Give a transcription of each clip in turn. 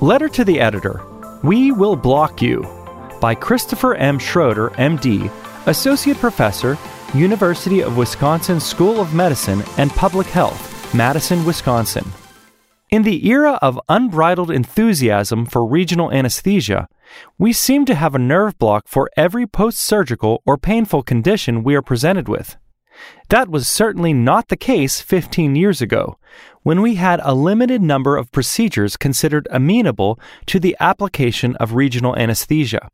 Letter to the Editor We Will Block You by Christopher M. Schroeder, MD, Associate Professor, University of Wisconsin School of Medicine and Public Health, Madison, Wisconsin. In the era of unbridled enthusiasm for regional anesthesia, we seem to have a nerve block for every post surgical or painful condition we are presented with. That was certainly not the case 15 years ago, when we had a limited number of procedures considered amenable to the application of regional anesthesia.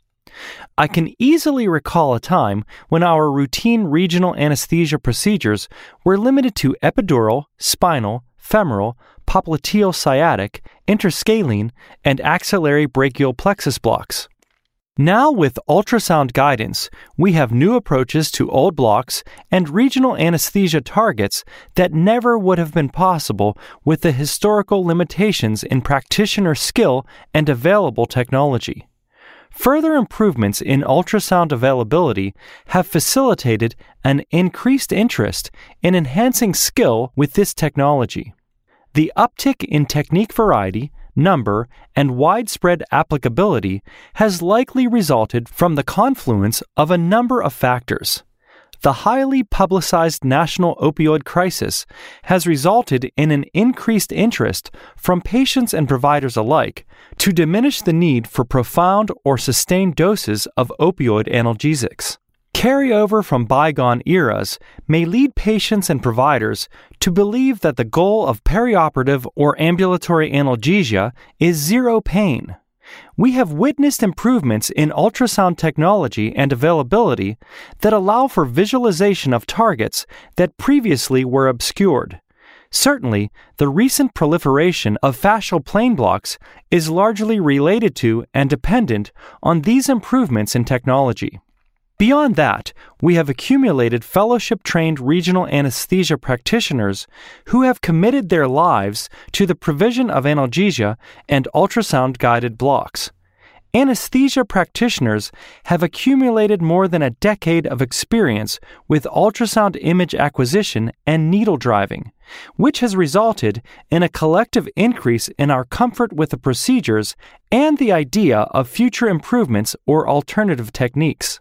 I can easily recall a time when our routine regional anesthesia procedures were limited to epidural, spinal, femoral, popliteal sciatic, interscalene, and axillary brachial plexus blocks. Now, with ultrasound guidance, we have new approaches to old blocks and regional anesthesia targets that never would have been possible with the historical limitations in practitioner skill and available technology. Further improvements in ultrasound availability have facilitated an increased interest in enhancing skill with this technology. The uptick in technique variety number, and widespread applicability has likely resulted from the confluence of a number of factors. The highly publicized national opioid crisis has resulted in an increased interest from patients and providers alike to diminish the need for profound or sustained doses of opioid analgesics carryover from bygone eras may lead patients and providers to believe that the goal of perioperative or ambulatory analgesia is zero pain. We have witnessed improvements in ultrasound technology and availability that allow for visualization of targets that previously were obscured. Certainly, the recent proliferation of fascial plane blocks is largely related to and dependent on these improvements in technology. Beyond that, we have accumulated fellowship trained regional anesthesia practitioners who have committed their lives to the provision of analgesia and ultrasound guided blocks. Anesthesia practitioners have accumulated more than a decade of experience with ultrasound image acquisition and needle driving, which has resulted in a collective increase in our comfort with the procedures and the idea of future improvements or alternative techniques.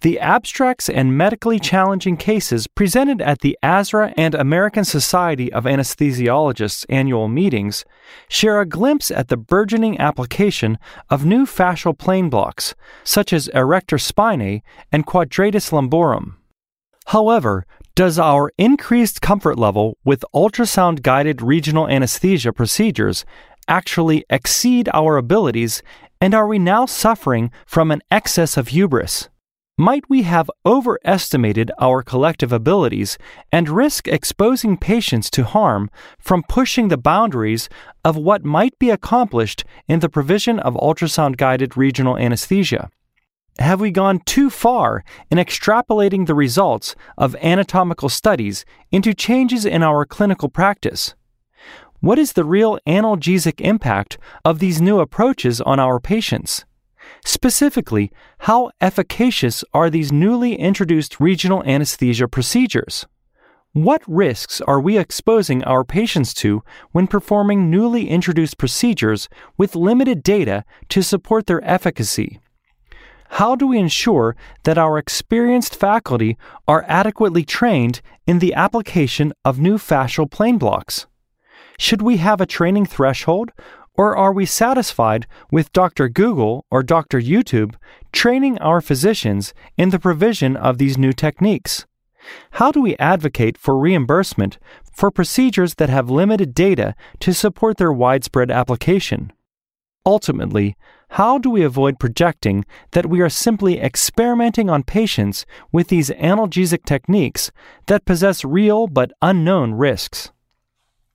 The abstracts and medically challenging cases presented at the ASRA and American Society of Anesthesiologists annual meetings share a glimpse at the burgeoning application of new fascial plane blocks, such as erector spinae and quadratus lumborum. However, does our increased comfort level with ultrasound guided regional anesthesia procedures actually exceed our abilities, and are we now suffering from an excess of hubris? Might we have overestimated our collective abilities and risk exposing patients to harm from pushing the boundaries of what might be accomplished in the provision of ultrasound guided regional anesthesia? Have we gone too far in extrapolating the results of anatomical studies into changes in our clinical practice? What is the real analgesic impact of these new approaches on our patients? Specifically, how efficacious are these newly introduced regional anesthesia procedures? What risks are we exposing our patients to when performing newly introduced procedures with limited data to support their efficacy? How do we ensure that our experienced faculty are adequately trained in the application of new fascial plane blocks? Should we have a training threshold or are we satisfied with Dr. Google or Dr. YouTube training our physicians in the provision of these new techniques? How do we advocate for reimbursement for procedures that have limited data to support their widespread application? Ultimately, how do we avoid projecting that we are simply experimenting on patients with these analgesic techniques that possess real but unknown risks?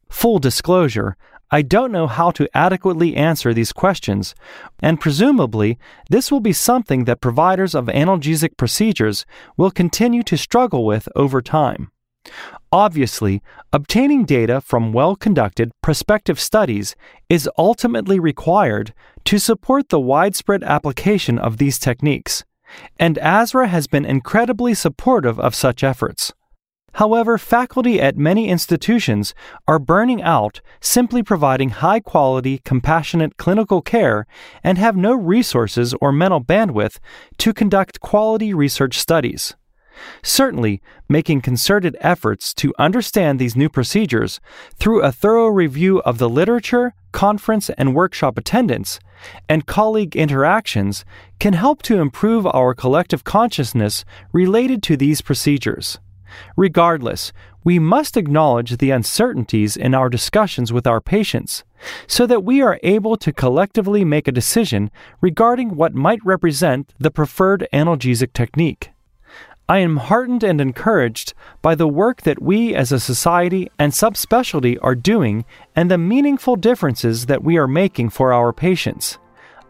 Full disclosure, I don't know how to adequately answer these questions, and presumably, this will be something that providers of analgesic procedures will continue to struggle with over time. Obviously, obtaining data from well conducted prospective studies is ultimately required to support the widespread application of these techniques, and ASRA has been incredibly supportive of such efforts. However, faculty at many institutions are burning out simply providing high quality, compassionate clinical care and have no resources or mental bandwidth to conduct quality research studies. Certainly, making concerted efforts to understand these new procedures through a thorough review of the literature, conference and workshop attendance, and colleague interactions can help to improve our collective consciousness related to these procedures. Regardless, we must acknowledge the uncertainties in our discussions with our patients so that we are able to collectively make a decision regarding what might represent the preferred analgesic technique. I am heartened and encouraged by the work that we as a society and subspecialty are doing and the meaningful differences that we are making for our patients.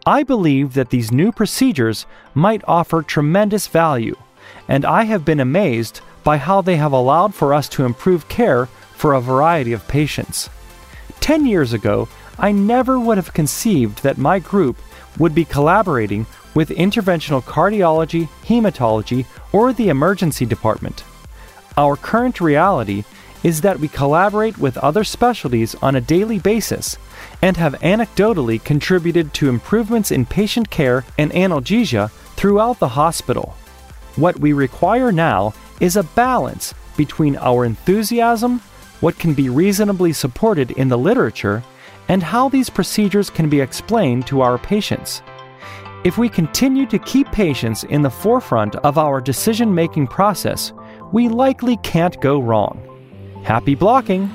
I believe that these new procedures might offer tremendous value, and I have been amazed by how they have allowed for us to improve care for a variety of patients. Ten years ago, I never would have conceived that my group would be collaborating with interventional cardiology, hematology, or the emergency department. Our current reality is that we collaborate with other specialties on a daily basis and have anecdotally contributed to improvements in patient care and analgesia throughout the hospital. What we require now is a balance between our enthusiasm, what can be reasonably supported in the literature, and how these procedures can be explained to our patients. If we continue to keep patients in the forefront of our decision making process, we likely can't go wrong. Happy blocking!